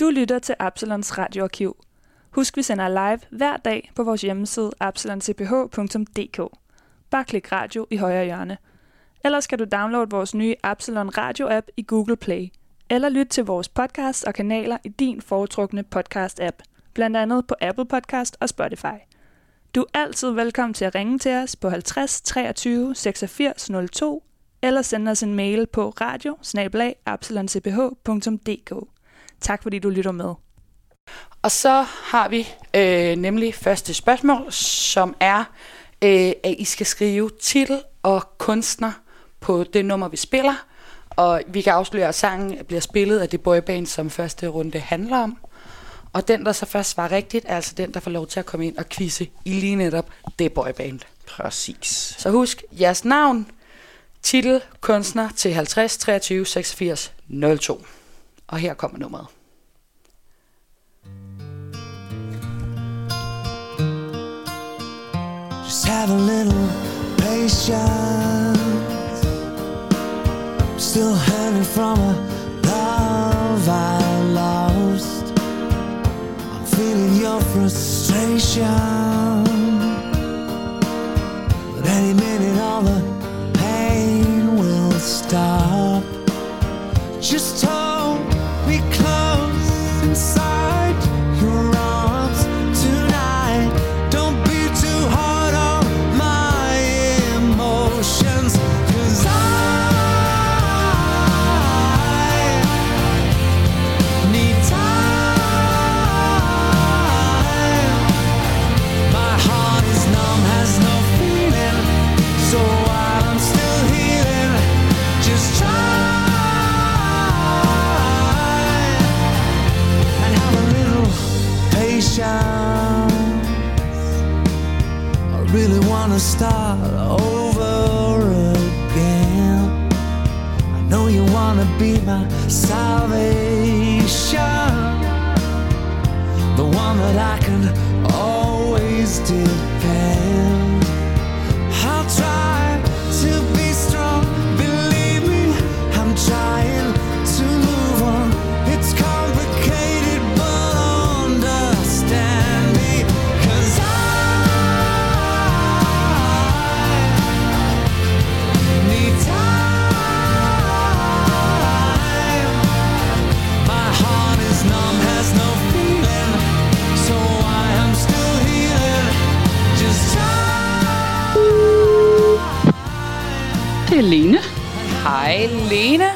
Du lytter til Absalons radioarkiv. Husk, vi sender live hver dag på vores hjemmeside absaloncph.dk. Bare klik radio i højre hjørne. Ellers kan du downloade vores nye Absalon Radio-app i Google Play. Eller lyt til vores podcast og kanaler i din foretrukne podcast-app. Blandt andet på Apple Podcast og Spotify. Du er altid velkommen til at ringe til os på 50 23 86 02 eller sende os en mail på radio Tak fordi du lytter med. Og så har vi øh, nemlig første spørgsmål, som er, øh, at I skal skrive titel og kunstner på det nummer, vi spiller. Og vi kan afsløre, at sangen bliver spillet af det boyband, som første runde handler om. Og den, der så først var rigtigt, er altså den, der får lov til at komme ind og quizze i lige netop det boyband. Præcis. Så husk jeres navn, titel, kunstner til 50 23 86 02. Og her kommer nummeret. Just have a little patience. Still hanging from a love I lost. I'm feeling your frustration. But any minute, all the pain will stop. Det er Lene. Hej Lene.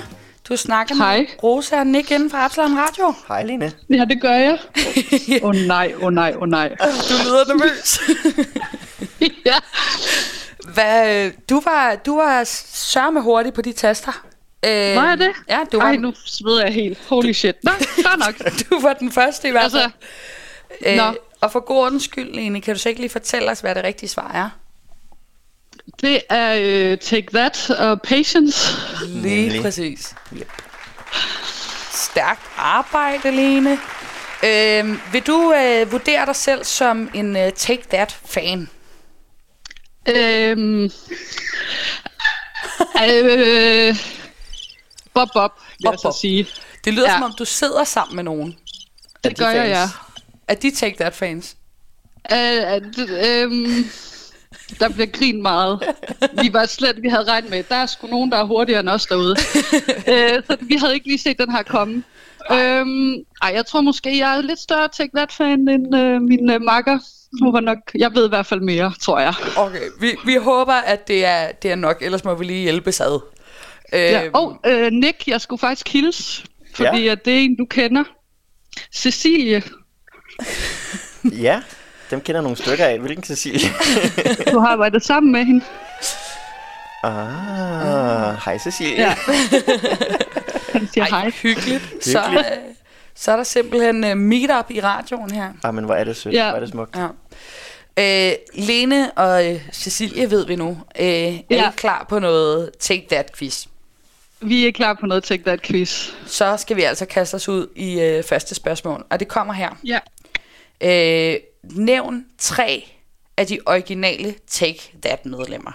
Du snakker Hej. med Rosa og Nick inden fra Absalon Radio. Hej, Lene. Ja, det gør jeg. Åh oh, nej, åh oh, nej, åh oh, nej. Du lyder nervøs. ja. Hvad, øh, du var, du var sørme hurtig på de taster. Øh, Var jeg det? Ja, du var, Ej, nu sveder jeg helt. Holy shit. Nå, fair nok. du var den første i hvert fald. Altså, øh, nå. og for god ordens skyld, Lene, kan du så ikke lige fortælle os, hvad det rigtige svar er? Det er uh, Take That og Patience. Lige præcis. Stærkt arbejde, Lene. Øh, vil du øh, vurdere dig selv som en øh, Take That-fan? Øhm, øh, Bob Bob, vil Bob jeg så Bob. sige. Det lyder ja. Som om, du sidder sammen med nogen. Det gør jeg, ja. Er de Take That-fans? Øh, d- øhm, der bliver grint meget. Vi var slet, vi havde regnet med, der er sgu nogen, der er hurtigere end os derude. øh, så vi havde ikke lige set den her komme. Øhm, ej, jeg tror måske, jeg er lidt større Take That-fan end øh, min øh, makker. Hun var nok, jeg ved i hvert fald mere, tror jeg. Okay, vi, vi håber, at det er, det er nok, ellers må vi lige hjælpe ad. Øh, Ja. Og øh, Nick, jeg skulle faktisk hilse, fordi Ja. at det er en, du kender. Cecilie, Ja, dem kender jeg nogle stykker af. Hvilken Cecilie? du har arbejdet sammen med hende. ah, hej Cecilie. Ja. Han siger Ej, hej. hyggeligt. Så, øh, så er der simpelthen uh, meet-up i radioen her. Ah, men hvor er det sødt. Ja. Hvor er det smukt. Ja. Øh, Lene og øh, Cecilie ved vi nu. Øh, er Ja. I klar på noget Take That quiz? Vi er klar på noget Take That quiz. Så skal vi altså kaste os ud i øh, første spørgsmål. Og det kommer her. Ja. Øh, nævn tre af de originale Take That medlemmer.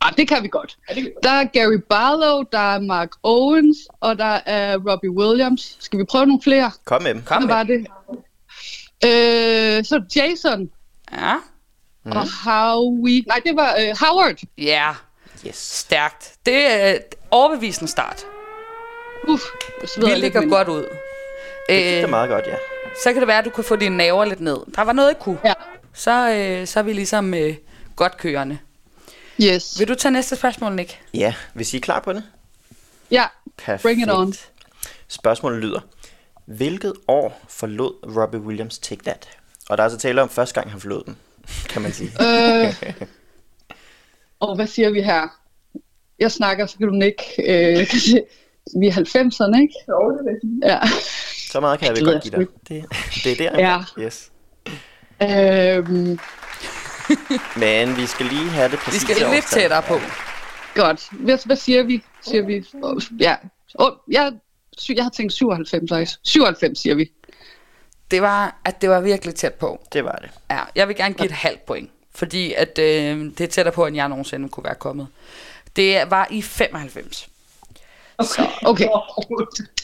Ah, det kan vi godt. Der er Gary Barlow, der er Mark Owens, og der er Robbie Williams. Skal vi prøve nogle flere? Kom med dem. Kom Hvad med. var det? Øh, så Jason Ja. mm. og Howie. Nej, det var øh, Howard. Ja, Yes. stærkt. Det er overbevisende start. Uff, Vi ligger godt ud. Det gik da Øh, meget godt, ja. så kan det være, at du kan få dine naver lidt ned. Der var noget, I kunne. Ja. Så, øh, så er vi ligesom øh, godt kørende. Yes. Vil du tage næste spørgsmål, Nick? Ja, hvis I er klar på det? Ja, Perfekt. Bring it on. Spørgsmålet lyder, hvilket år forlod Robbie Williams Take That? Og der er altså tale om første gang, han forlod den, kan man sige. øh, og hvad siger vi her? Jeg snakker, så kan du ikke. Øh, vi er 90'erne, ikke? Jo, det er Ja. Så meget kan jeg vel Det ved godt give dig. Det, det er der. Ja. Yes. Øhm, Men vi skal lige have det Vi præcis. skal lidt tættere på. godt. Hvad, hvad siger vi? Siger vi? Ja. Oh, jeg, jeg har tænkt 97, faktisk. 97, siger vi. Det var, at det var virkelig tæt på. Det var det. Ja, jeg vil gerne give et halvt point. Fordi at, øh, det er tættere på, end jeg nogensinde kunne være kommet. Det var i 95. Okay. okay.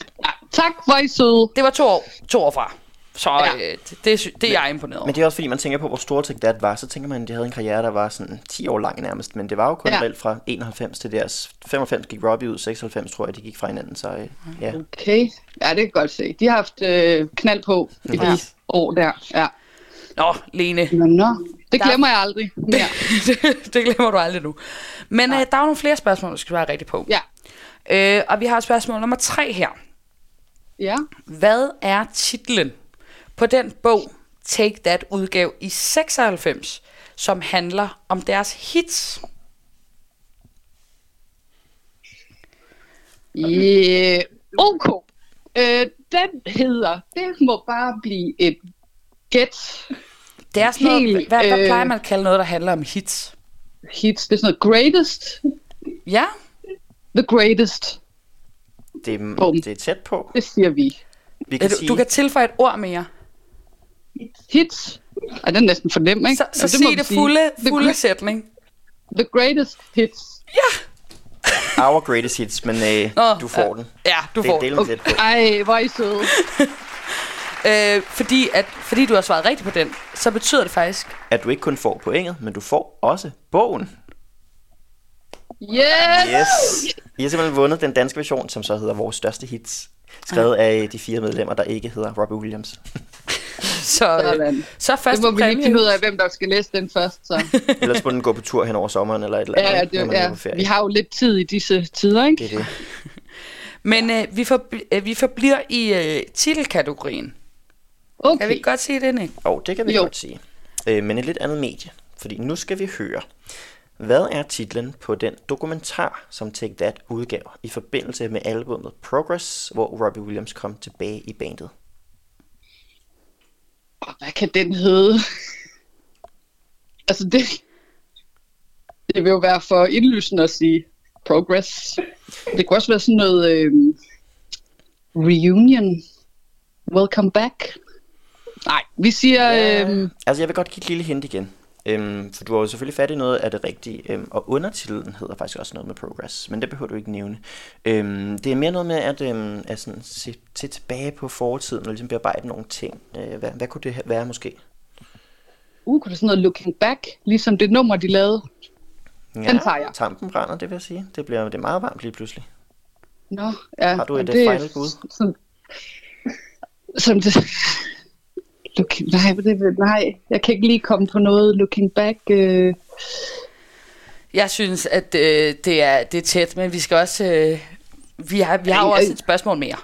Ja, tak, hvor I søde. Det var to år, to år fra. Så Ja. øh, det, det, er det er jeg imponeret over. Men det er også fordi, man tænker på, hvor stor Take That var. Så tænker man, at de havde en karriere, der var sådan 10 år lang nærmest. Men det var jo kun Ja. ja. reelt fra 91 til deres 95 gik Robbie ud, 96 tror jeg, de gik fra hinanden. Så øh, ja, Okay. Ja, det kan godt se. De har haft øh, knald på i de Ja. år der. Ja. Nå, Lene. Men nå, det Der- glemmer jeg aldrig mere. det, det glemmer du aldrig nu. Men øh, der er nogle flere spørgsmål, du skal være rigtig på. Ja. Øh, og vi har spørgsmål nummer tre her. Ja. Hvad er titlen på den bog, Take That udgav i 96, som handler om deres hits? Yeah. Ok. Øh, den hedder, det må bare blive et gæt Det er sådan noget, Helt, hvad, hvad øh, plejer man at kalde noget, der handler om hits? hits. Det er sådan noget greatest. Ja, The greatest. Det, Bum. det er tæt på. Det siger vi. Vi Øh, kan du, sige, du kan tilføje et ord mere. Hits. Ej, den er næsten for nem, ikke? Så, så Ja, sig må vi det sige. fulde, The, fulde gre- sætning. the greatest hits. our greatest hits, men øh, Nå, du får den. Ja, du Det får er det. tæt på. Ej, hvor er I søde. Øh, fordi, at, fordi du har svaret rigtigt på den, så betyder det faktisk, At du ikke kun får pointet, men du får også bogen. Yes! Yes! I har simpelthen vundet den danske version, som så hedder Vores Største Hits. Skrevet af de fire medlemmer, der ikke hedder Robbie Williams. så, øh, Sådan. så Det første må vi lige finde ud af, hvem der skal læse den først. Så. Ellers må den gå på tur hen over sommeren eller et eller andet. Ja, når det, man ja, vi har jo lidt tid i disse tider, ikke? Det er det. Men øh, vi, forb- øh, vi forbliver i øh, titelkategorien. Okay. Kan vi godt sige det, Nick? Og det kan vi Jo. godt sige. Øh, men et lidt andet medie. Fordi nu skal vi høre, hvad er titlen på den dokumentar, som Take That udgav i forbindelse med albumet Progress, hvor Robbie Williams kom tilbage i bandet? Hvad kan den hedde? altså, det, det vil jo være for indlysende at sige progress. Det kunne også være sådan noget øh, reunion. Welcome back. Nej, vi siger... Øh, Altså, jeg vil godt give et lille hint igen. Øhm, for du har jo selvfølgelig fat i noget af det rigtige, øhm, og undertitlen hedder faktisk også noget med Progress, men det behøver du ikke nævne. Øhm, det er mere noget med at, øhm, at sådan, se, se tilbage på fortiden og ligesom bearbejde nogle ting. Øh, hvad, hvad kunne det være måske? uh, kunne det sådan noget looking back? Ligesom det nummer, de lavede. Ja, Den tager jeg. Tampen brænder, det vil jeg sige. Det bliver det er meget varmt lige pludselig. Nå, ja. Har du et, øh, final bud? Som, som det... Look, nej, det, nej, jeg kan ikke lige komme på noget looking back. Øh. Jeg synes, at øh, det, er, det er tæt, men vi skal også... Øh, vi har, vi har jo også et spørgsmål mere.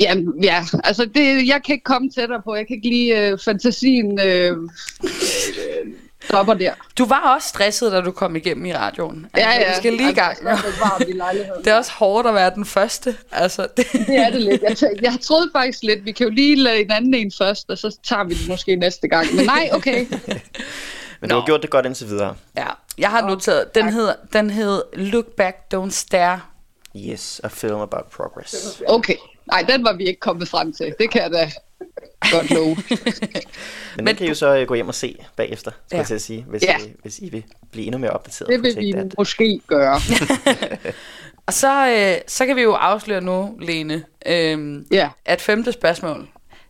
Ja, ja, altså det, jeg kan ikke komme tættere på. Jeg kan ikke lige øh, fantasien øh, stopper der. Du var også stresset, da du kom igennem i radioen. Altså, Ja, ja. Vi skal lige i gang. Altså, det er også hårdt at være den første. Altså, det, Det er det lidt. Jeg, jeg troede faktisk lidt, vi kan jo lige lade en anden en først, og så tager vi det måske næste gang. Men nej, okay. Men du Nå. har gjort det godt indtil videre. ja, jeg har noteret, den hedder, den hedder Look Back, Don't Stare. Yes, a film about progress. Okay. Nej, den var vi ikke kommet frem til. Det kan jeg da godt love. Men, Men den kan I jo så øh, gå hjem og se bagefter, skal Ja. jeg til at sige, hvis, Ja. I, hvis I vil blive endnu mere opdateret Det vil vi That. måske gøre. Og så, øh, så kan vi jo afsløre nu, Lene, øh, Ja. at femte spørgsmål,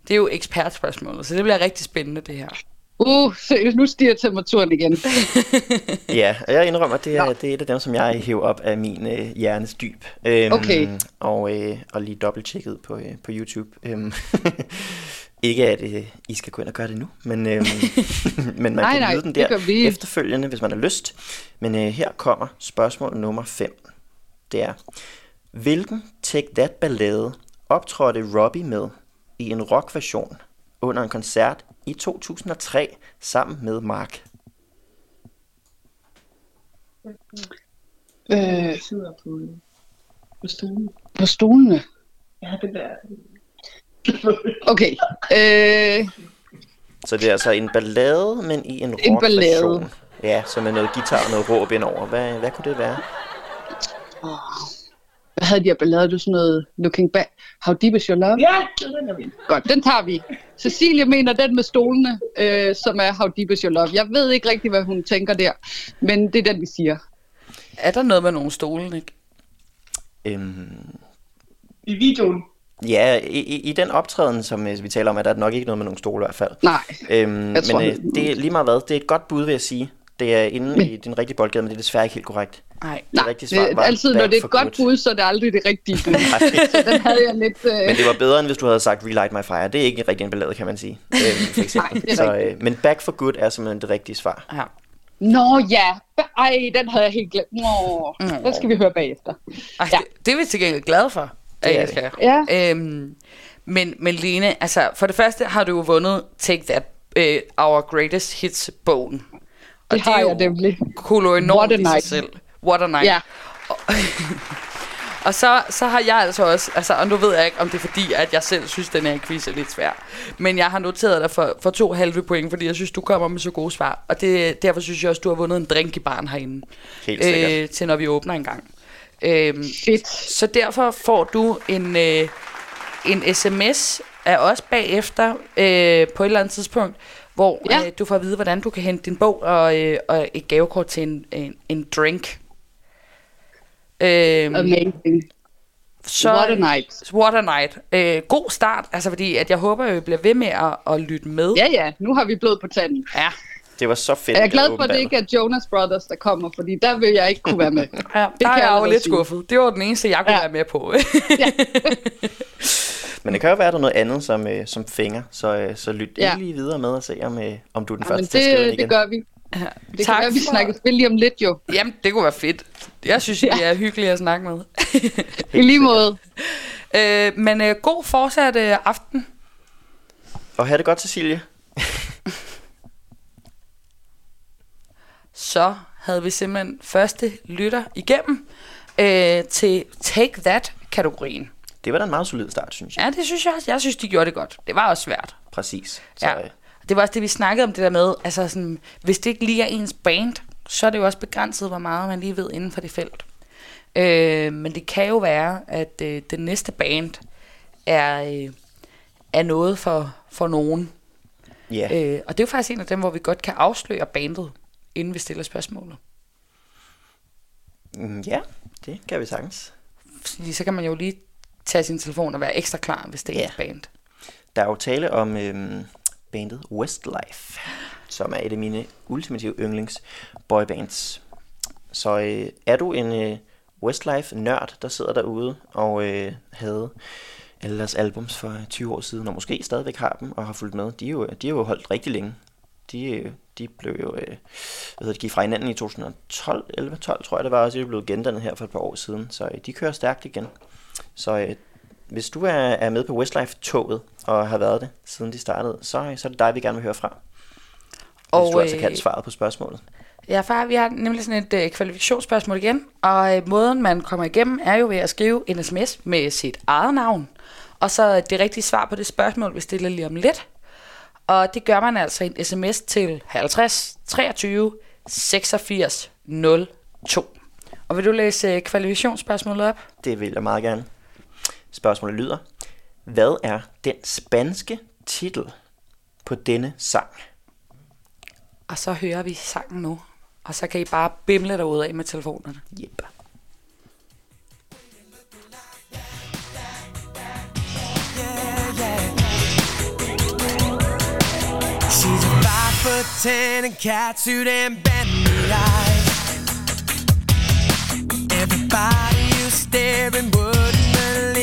det er jo ekspertspørgsmålet, så det bliver rigtig spændende det her. Uh, seriøst, nu stiger temperaturen igen. Ja, og jeg indrømmer, at det er, det er et af dem, som jeg hæver op af min øh, hjernes dyb. Øhm, Okay. Og, øh, og lige dobbelttjekket på, øh, på YouTube. Øhm, ikke at øh, I skal gå ind og gøre det nu, men, øhm, men man Nej, kan nej, lyde den der efterfølgende, hvis man har lyst. Men øh, her kommer spørgsmål nummer 5. Det er, hvilken Take That ballade optrådte Robbie med i en rockversion under en koncert i 2003 sammen med Mark? Øh, sidder på, på stolen. på stolene. Ja, det der. Okay. Øh, Så det er altså en ballade, men i en En ballade. Ja, så med noget guitar og noget råb indover. Hvad, hvad kunne det være? hvad havde de her ballader? Du sådan noget Looking Back. How Deep Is Your Love? Ja, det er vi. Godt, den tager vi. Cecilie mener den med stolene, øh, som er How Deep Is Your Love. Jeg ved ikke rigtig, hvad hun tænker der, men det er den, vi siger. Er der noget med nogle stole, ikke? Øhm, I videoen. Ja, i, i, i den optræden, som øh, vi taler om, er der nok ikke noget med nogle stole i hvert fald. Nej, Øhm, men Jeg tror, øh, det- det er lige meget hvad. Det er et godt bud, vil jeg sige. Det er inde i din rigtige boldgade, men det er desværre ikke helt korrekt. Nej. Det rigtige svar det, var altid når det er et godt bud, så er det aldrig det rigtige bud. Nej. Så den havde jeg lidt... Øh, Men det var bedre, end hvis du havde sagt Relight My Fire. Det er ikke rigtig en ballade, kan man sige. Øhm, for eksempel. Nej, det er så, øh, men Back for Good er simpelthen det rigtige svar. Ja. Nå ja, ej, den havde jeg helt glemt. Nå, den skal vi høre bagefter. Ej, Ja. det, det er vi til gengæld glade for, Det er skal. Ja. Øhm, men, men Lene, altså for det første har du jo vundet Take That, uh, Our Greatest Hits-bogen. Og Det har er jeg nemlig. Kolo What enormt a i sig night. selv. What a night. Ja, Og så, så har jeg altså også, altså, og nu ved jeg ikke, om det er fordi, at jeg selv synes, den her quiz er lidt svær. Men jeg har noteret dig for, for to halve point, fordi jeg synes, du kommer med så gode svar. Og det, derfor synes jeg også, du har vundet en drink i barn herinde. Helt sikkert. Øh, til når vi åbner en gang. Øhm, fedt. så derfor får du en, øh, en sms af os bagefter øh, på et eller andet tidspunkt, hvor Ja. øh, du får at vide, hvordan du kan hente din bog og, øh, og et gavekort til en, en, en drink. Øhm, Amazing. så, What a night. What a night. Øh, god start, altså fordi at jeg håber, at vi bliver ved med at, at lytte med. Ja, ja, nu har vi blod på tanden. ja. Det var så fedt. Jeg er glad for, at det ikke er Jonas Brothers, der kommer, fordi der vil jeg ikke kunne være med. ja der kan er jeg jo lidt sige. skuffet. Det var den eneste, jeg kunne Ja. være med på. Men det kan jo være, at der er noget andet, som, øh, som fænger. Så, øh, så lyt Ja. ja. lige videre med og se, om, øh, om du er den Ja, første til at skrive det, igen. det gør vi. Det kan være, vi snakker spil lige om lidt jo. Jamen, det kunne være fedt. Jeg synes, ja. det er hyggeligt at snakke med. I lige måde. øh, men øh, god fortsat øh, aften. Og have det godt, Cecilie. Så havde vi simpelthen første lytter igennem øh, til Take That-kategorien. Det var da en meget solid start, synes jeg. Ja, det synes jeg også. Jeg synes, de gjorde det godt. Det var også svært. Præcis. Så, Ja. øh, Det var også det, vi snakkede om det der med, altså sådan, hvis det ikke lige er ens band, så er det jo også begrænset, hvor meget man lige ved inden for det felt. Øh, men det kan jo være, at øh, den næste band er, øh, er noget for, for nogen. ja. Øh, og det er jo faktisk en af dem, hvor vi godt kan afsløre bandet, inden vi stiller spørgsmålet. Mm, ja, det kan vi sagtens. Fordi så kan man jo lige tage sin telefon og være ekstra klar, hvis det er Ja. et band. Der er jo tale om øhm, bandet Westlife, som er et af mine ultimative yndlings boybands. Så øh, er du en øh, Westlife-nørd, der sidder derude og øh, havde alle deres albums for 20 år siden, og måske stadigvæk har dem og har fulgt med, de er jo, de er jo holdt rigtig længe. De, øh, de blev jo, øh, hvad hedder det, gik fra hinanden i 2012, 11, 12 tror jeg det var, og så er de blevet gendannet her for et par år siden, så øh, de kører stærkt igen. Så øh, hvis du er, er med på Westlife-toget og har været det, siden de startede, så, så er det dig, vi gerne vil høre fra. Og, hvis du altså kan svaret på spørgsmålet. Ja, far, vi har nemlig sådan et øh, kvalifikationsspørgsmål igen, og øh, måden man kommer igennem er jo ved at skrive en sms med sit eget navn, og så det rigtige svar på det spørgsmål, vi stiller lige om lidt. Og det gør man altså en sms til 50 23 86 02. Og vil du læse øh, kvalifikationsspørgsmålet op? Det vil jeg meget gerne. Spørgsmålet lyder, hvad er den spanske titel på denne sang? Og så hører vi sangen nu. Og så kan I bare bimle derude af med telefonerne. Yep. Button and catsuit and bandai. Everybody you staring wouldn't believe.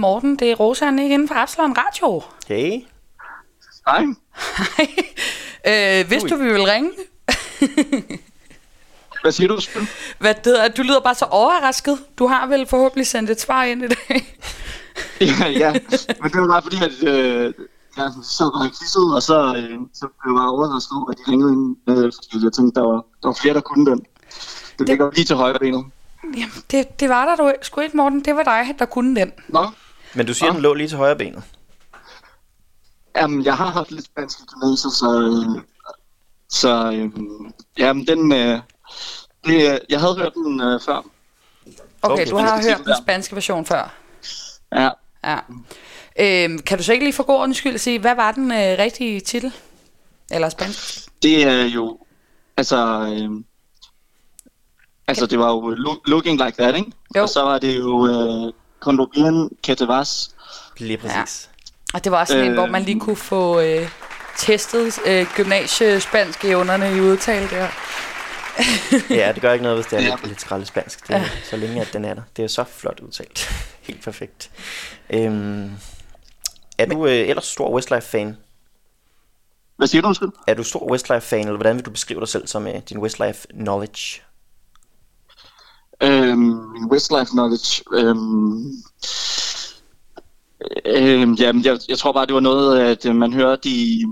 Morten, det er Rosa Nick inden for Absalon Radio. Hey. Hej. Hej. øh, vidste du, vi ville ringe? Hvad siger du, Spil? Hvad det hedder, du lyder bare så overrasket. Du har vel forhåbentlig sendt et svar ind i dag. ja, ja, men det var bare fordi, at øh, jeg sad bare quizet, og så, øh, så blev jeg bare overrasket over, at de ringede ind, øh, fordi jeg tænkte, der var, der var flere, der kunne den. Det ligger lige til højre benet. Jamen, det, det var der du sgu ikke, Morten. Det var dig, der kunne den. Nå, Men du siger, Ah. den lå lige til højre benet. jamen, jeg har haft lidt spansk i gymnasiet, så, øh, så øh, jamen, den, øh, det, øh, jeg havde hørt den øh, før. Okay, Okay. du har hørt den spanske version før. Ja, Ja. Øhm, kan du så ikke lige for god ordens skyld sige, hvad var den øh, rigtige titel? Eller spansk? det er jo, altså, øh, altså det var jo look, Looking Like That, ikke? Jo. Og så var det jo øh, Cuando bien que te vas. Lige præcis. Og det var også sådan en, Øh. hvor man lige kunne få øh, testet øh, gymnasiespanske evnerne i udtale der. Ja. det gør ikke noget, hvis det er Ja. lidt, lidt skralde spansk. Det er, Så længe at den er der. Det er så flot udtalt. Helt perfekt. Øhm, er du øh, ellers stor Westlife-fan? Hvad siger du, undskyld? Er du stor Westlife-fan, eller hvordan vil du beskrive dig selv som øh, din Westlife-knowledge? Øhm, Westlife knowledge. Øhm, øhm, jamen, jeg, jeg tror bare, det var noget, at øh, man hørte i,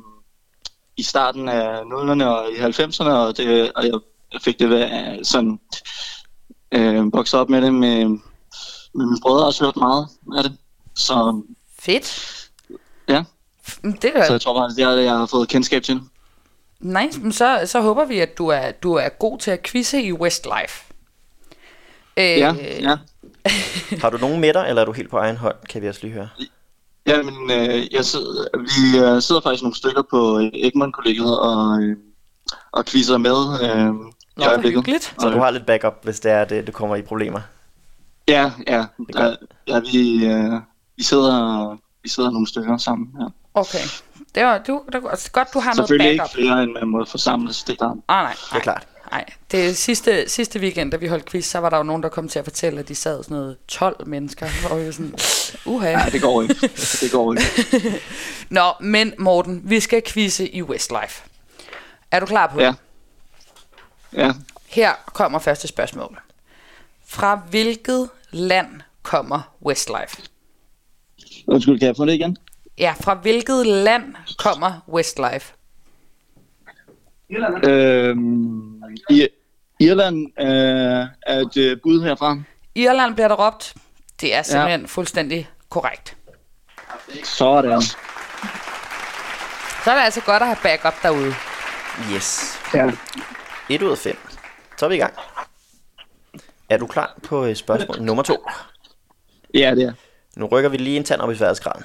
i starten af 00'erne og i 90'erne, og, det, og jeg, fik det ved, sådan øh, vokset op med det med, med mine brødre, har også hørt meget af det. Så Fedt. ja, Det er så jeg tror bare, det er det, jeg har fået kendskab til. nice. Men så, så håber vi, at du er, du er god til at quizze i Westlife. Øh, Ja, ja. Har du nogen med dig, eller er du helt på egen hånd, kan vi også lige høre? Ja, men øh, jeg sidder, vi øh, sidder faktisk nogle stykker på øh, Egmont-kollegiet og, øh, og quizzer med øh, i hvor øjeblikket. hyggeligt. Så du har lidt backup, hvis det er, at det, du kommer i problemer. Ja, ja. er Der, ja vi, øh, vi, sidder, vi sidder nogle stykker sammen. Ja. Okay. Det var, du, det var godt, du har noget Selvfølgelig ikke backup. flere, end man må forsamles. Det er klart. Ah, nej, Det er nej, klart. Nej. Det sidste, sidste weekend, da vi holdt quiz, så var der jo nogen, der kom til at fortælle, at de sad sådan noget 12 mennesker. Og vi var sådan, uha. Nej, det går ikke. Det går ikke. Nå, men Morten, vi skal quizze i Westlife. Er du klar på Ja. det? Ja. Her kommer første spørgsmål. Fra hvilket land kommer Westlife? Undskyld, kan jeg få det igen? Ja, fra hvilket land kommer Westlife? Øhm, I, Irland øh, er et øh, bud herfra. Irland bliver der råbt. Det er simpelthen ja. fuldstændig korrekt. Sådan. Så er det altså godt at have backup derude. Yes. Ja. 1 ud af 5. Så er vi i gang. Er du klar på øh, spørgsmål nummer 2? Ja, det er. Nu rykker vi lige en tand op i sværhedsgraden.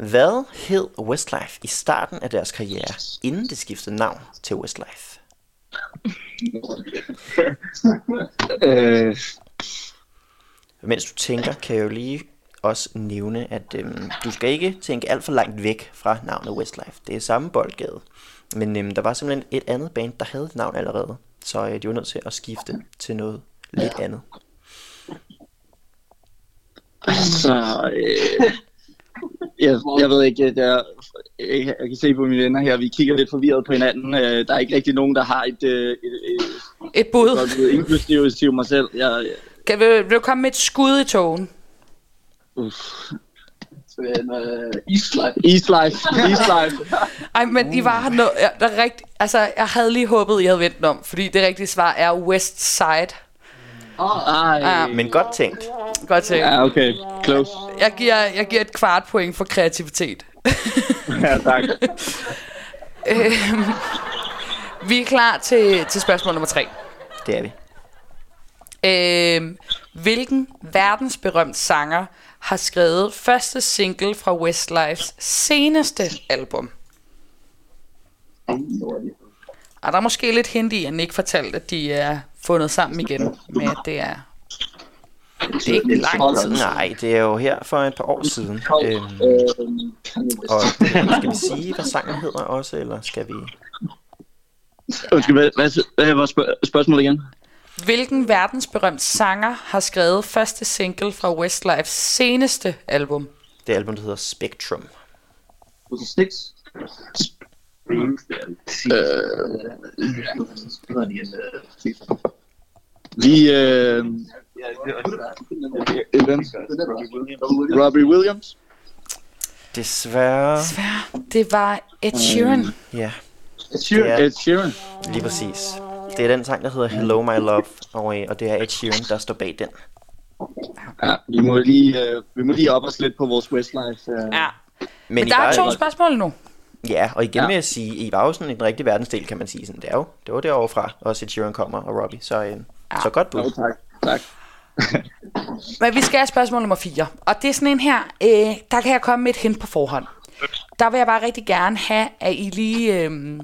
Hvad hed Westlife i starten af deres karriere, inden det skiftede navn til Westlife? Øh, Mens du tænker, kan jeg jo lige også nævne, at øhm, du skal ikke tænke alt for langt væk fra navnet Westlife. Det er samme boldgade. Men øhm, der var simpelthen et andet band, der havde et navn allerede. Så øh, de var nødt til at skifte til noget lidt andet. altså, øh, jeg, jeg ved ikke, der, jeg, jeg kan se på mine venner her, vi kigger lidt forvirret på hinanden. Øh, der er ikke rigtig nogen, der har et, øh, et, et, Et bud. godt bud, inklusive mig selv. Jeg, jeg, Kan vi, vil du komme med et skud i togen? uff. Islife. Eastlife, Eastlife. Ej, men I var her nå, ja, der er rigt, altså, jeg havde lige håbet, I havde ventet om, fordi det rigtige svar er West Side. Ej. Ja. Men godt tænkt. Godt til. Ja, okay. Close. Jeg giver, jeg giver et kvart point for kreativitet. Ja, tak. Øhm, vi er klar til, til spørgsmål nummer tre. Det er vi. Øhm, hvilken verdensberømt sanger har skrevet første single fra Westlifes seneste album? Og der er måske lidt hint i, at Nick fortalte, at de er fundet sammen igen, med at det er... Det er ikke lang tid. Nej, det er jo her for et par år siden. Øhm, og skal vi sige, hvad sangen hedder også, eller skal vi... Undskyld, hvad, hvad, hvad var spørg- spørgsmålet igen? Hvilken verdensberømt sanger har skrevet første single fra Westlifes seneste album? Det album, der hedder Spectrum. Vi, øh... Robbie Williams. Desværre. Desværre. Det var Ed Sheeran. Ja, Sheeran. Ed Sheeran. lige præcis. Det er den sang, der hedder Hello My Love, og, øh, og det er Ed Sheeran, der står bag den. Ja, vi må lige, øh, vi må lige op os lidt på vores Westlife. Øh. Ja. Men, Men der er to spørgsmål nu. Ja, og igen Ja. vil jeg sige, I var jo sådan en rigtig verdensdel, kan man sige. Sådan, det, er jo, det var derovre fra, også Ed Sheeran kommer og Robbie. Så, øh, Ja. så godt Jo, bud. tak. Tak. Men vi skal have spørgsmål nummer 4. Og det er sådan en her, øh, der kan jeg komme med et hint på forhånd. Der vil jeg bare rigtig gerne have, at I lige øh,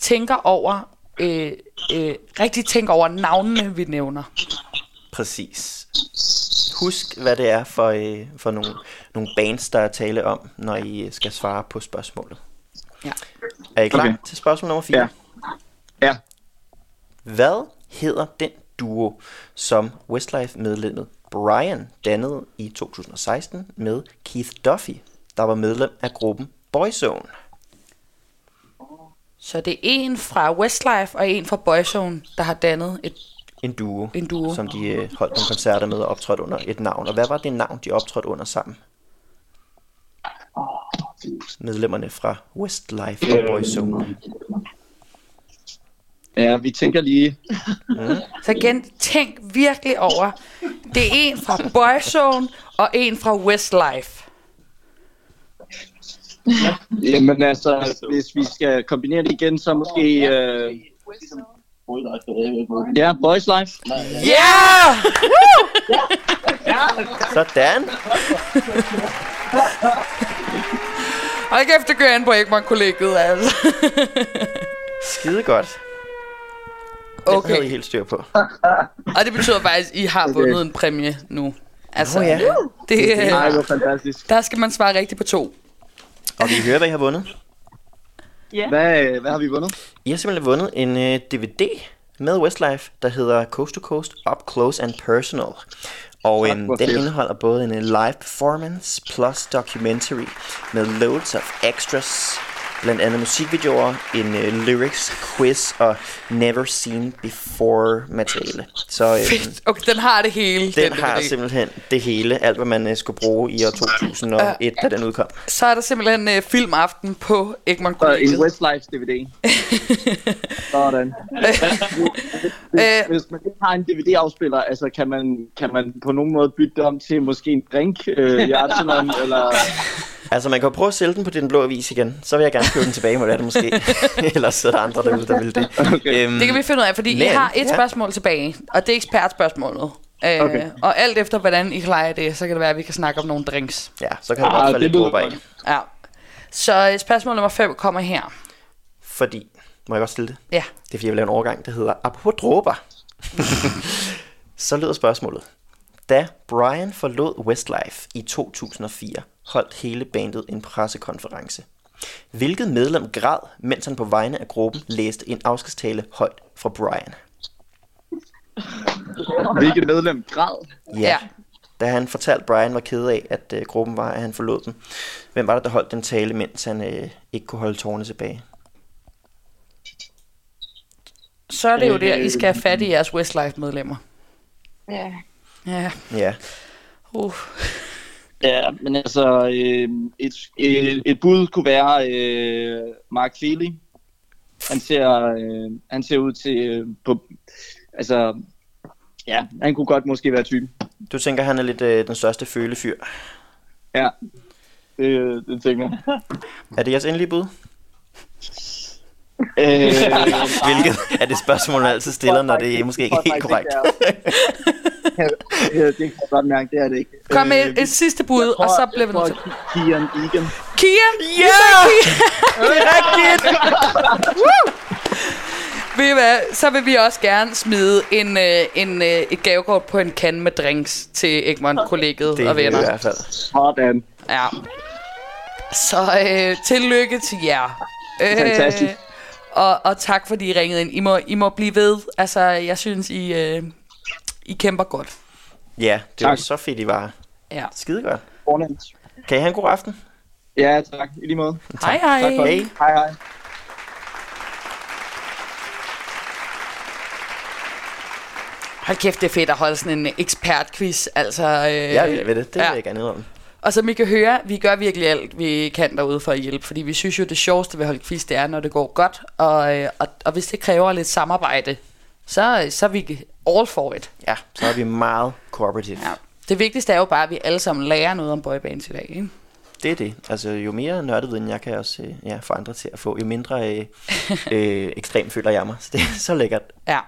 tænker over, øh, øh, rigtig tænker over navnene, vi nævner. Præcis. Husk, hvad det er for, øh, for nogle, nogle bands, der er tale om, når I skal svare på spørgsmålet. Ja. Er I klar Okay. til spørgsmål nummer 4? Ja. Ja. Hvad hedder den duo, som Westlife-medlemmet Brian dannede i 2016 med Keith Duffy, der var medlem af gruppen Boyzone? Så det er en fra Westlife og en fra Boyzone, der har dannet et... En duo, En duo. som de øh, holdt nogle koncerter med og optrådte under et navn. Og hvad var det navn, de optrådte under sammen? Medlemmerne fra Westlife og Boyzone. Ja, vi tænker lige... Så igen, tænk virkelig over. Det er en fra Boyzone og en fra Westlife. Jamen altså, hvis vi skal kombinere det igen, så måske... Øh... Ja, Boys Life. Ja! Sådan. Hold kæft, det an på Egmont-kollegiet, altså. Skide godt. Okay. havde I helt styr på. Og det betyder faktisk, at I har vundet en præmie nu. Altså, Nå ja. det, Nej, det var fantastisk. der skal man svare rigtigt på to. Og vi hører, hvad I har vundet. Hvad, hvad har vi vundet? I har simpelthen vundet en øh, DVD med Westlife, der hedder Coast to Coast Up Close and Personal. Og øhm, den indeholder både en live performance plus documentary med loads of extras, blandt andet musikvideoer, en øh, lyrics quiz og never seen before materiale. Så øhm, Fedt. Okay, den har det hele. den DVD. har simpelthen det hele, alt hvad man øh, skulle bruge i år 2001, da den udkom. Så er der simpelthen uh, filmaften på Egmont Så en Kollegiet. Westlife DVD. Sådan. Øh, Hvis man ikke har en DVD-afspiller, altså kan man, kan man på nogen måde bytte det om til måske en drink øh, i Arsenal, eller... Altså, man kan jo prøve at sælge den på den blå avis igen. Så vil jeg gerne købe den tilbage, må det er det måske. Ellers så er der andre derude, der vil det. Okay. Øhm, Det kan vi finde ud af, fordi I Men, har et ja. spørgsmål tilbage, og det er ekspertspørgsmålet. Øh, Okay. Og alt efter, hvordan I klarer det, så kan det være, at vi kan snakke om nogle drinks. Ja, så kan det Ah, godt falde det lidt lyder dråber af. godt. Ja. Så øh, spørgsmål nummer 5 kommer her. Fordi, må jeg godt stille det? Ja. Det er fordi, jeg vil lave en overgang, der hedder Apropos dråber. så lyder spørgsmålet. Da Brian forlod Westlife i 2004, holdt hele bandet en pressekonference. Hvilket medlem græd, mens han på vegne af gruppen læste en afskedstale højt fra Brian? Hvilket medlem græd? Ja. Da han fortalte Brian var ked af, at øh, gruppen var, at han forlod den. Hvem var det, der holdt den tale, mens han øh, ikke kunne holde tårne tilbage? Så er det jo der, I skal have fat i jeres Westlife-medlemmer. Ja. Ja. Ja, Uh. Ja, men altså, øh, et, et, et bud kunne være øh, Mark Feely. Han ser, øh, han ser ud til, øh, på, altså, ja, han kunne godt måske være typen. du tænker, han er lidt øh, den største følefyr. Ja, det, det tænker jeg. Er det jeres endelige bud? Øh, Hvilket er det spørgsmål, man altid stiller, når det er måske ikke helt korrekt. Det kan jeg godt mærke, det er det ikke. Kom med Øh, et, et sidste bud, tror- og så bliver vi nødt til. Kian Egan. Kia! Ja! Det er rigtigt! Ved I hvad, så vil vi også gerne smide en, øh, en, øh, et gavekort på en kan med drinks til Egmont-kollegiet og er det i venner. hvert fald. Sådan. Ja. Så øh, tillykke til jer. Øh, Fantastisk. Og, og tak fordi I ringede ind. I må, I må blive ved. Altså, jeg synes, I, øh, I kæmper godt. Ja, det var Tak. så fedt, I var. Ja. Skide godt. Fornemt. Kan I have en god aften? Ja, tak. I lige måde. Hej hej. Tak for det. Hej. Hej. Hold kæft, det er fedt at holde sådan en ekspertquiz. Altså, øh, Jeg er ved det. Det vil ja. jeg gerne om. Og som I kan høre, vi gør virkelig alt, vi kan derude for at hjælpe, fordi vi synes jo, det sjoveste ved at holde quiz, det er, når det går godt, og, øh, og, og hvis det kræver lidt samarbejde, så, så er vi all for it. Ja, så er vi meget cooperative. Ja. Det vigtigste er jo bare, at vi alle sammen lærer noget om boybands i dag. Ikke? Det er det. Altså, jo mere nørdeviden jeg kan også øh, ja, få andre til at få, jo mindre øh, øh, ekstrem føler jeg mig. Så det er så lækkert. Ja.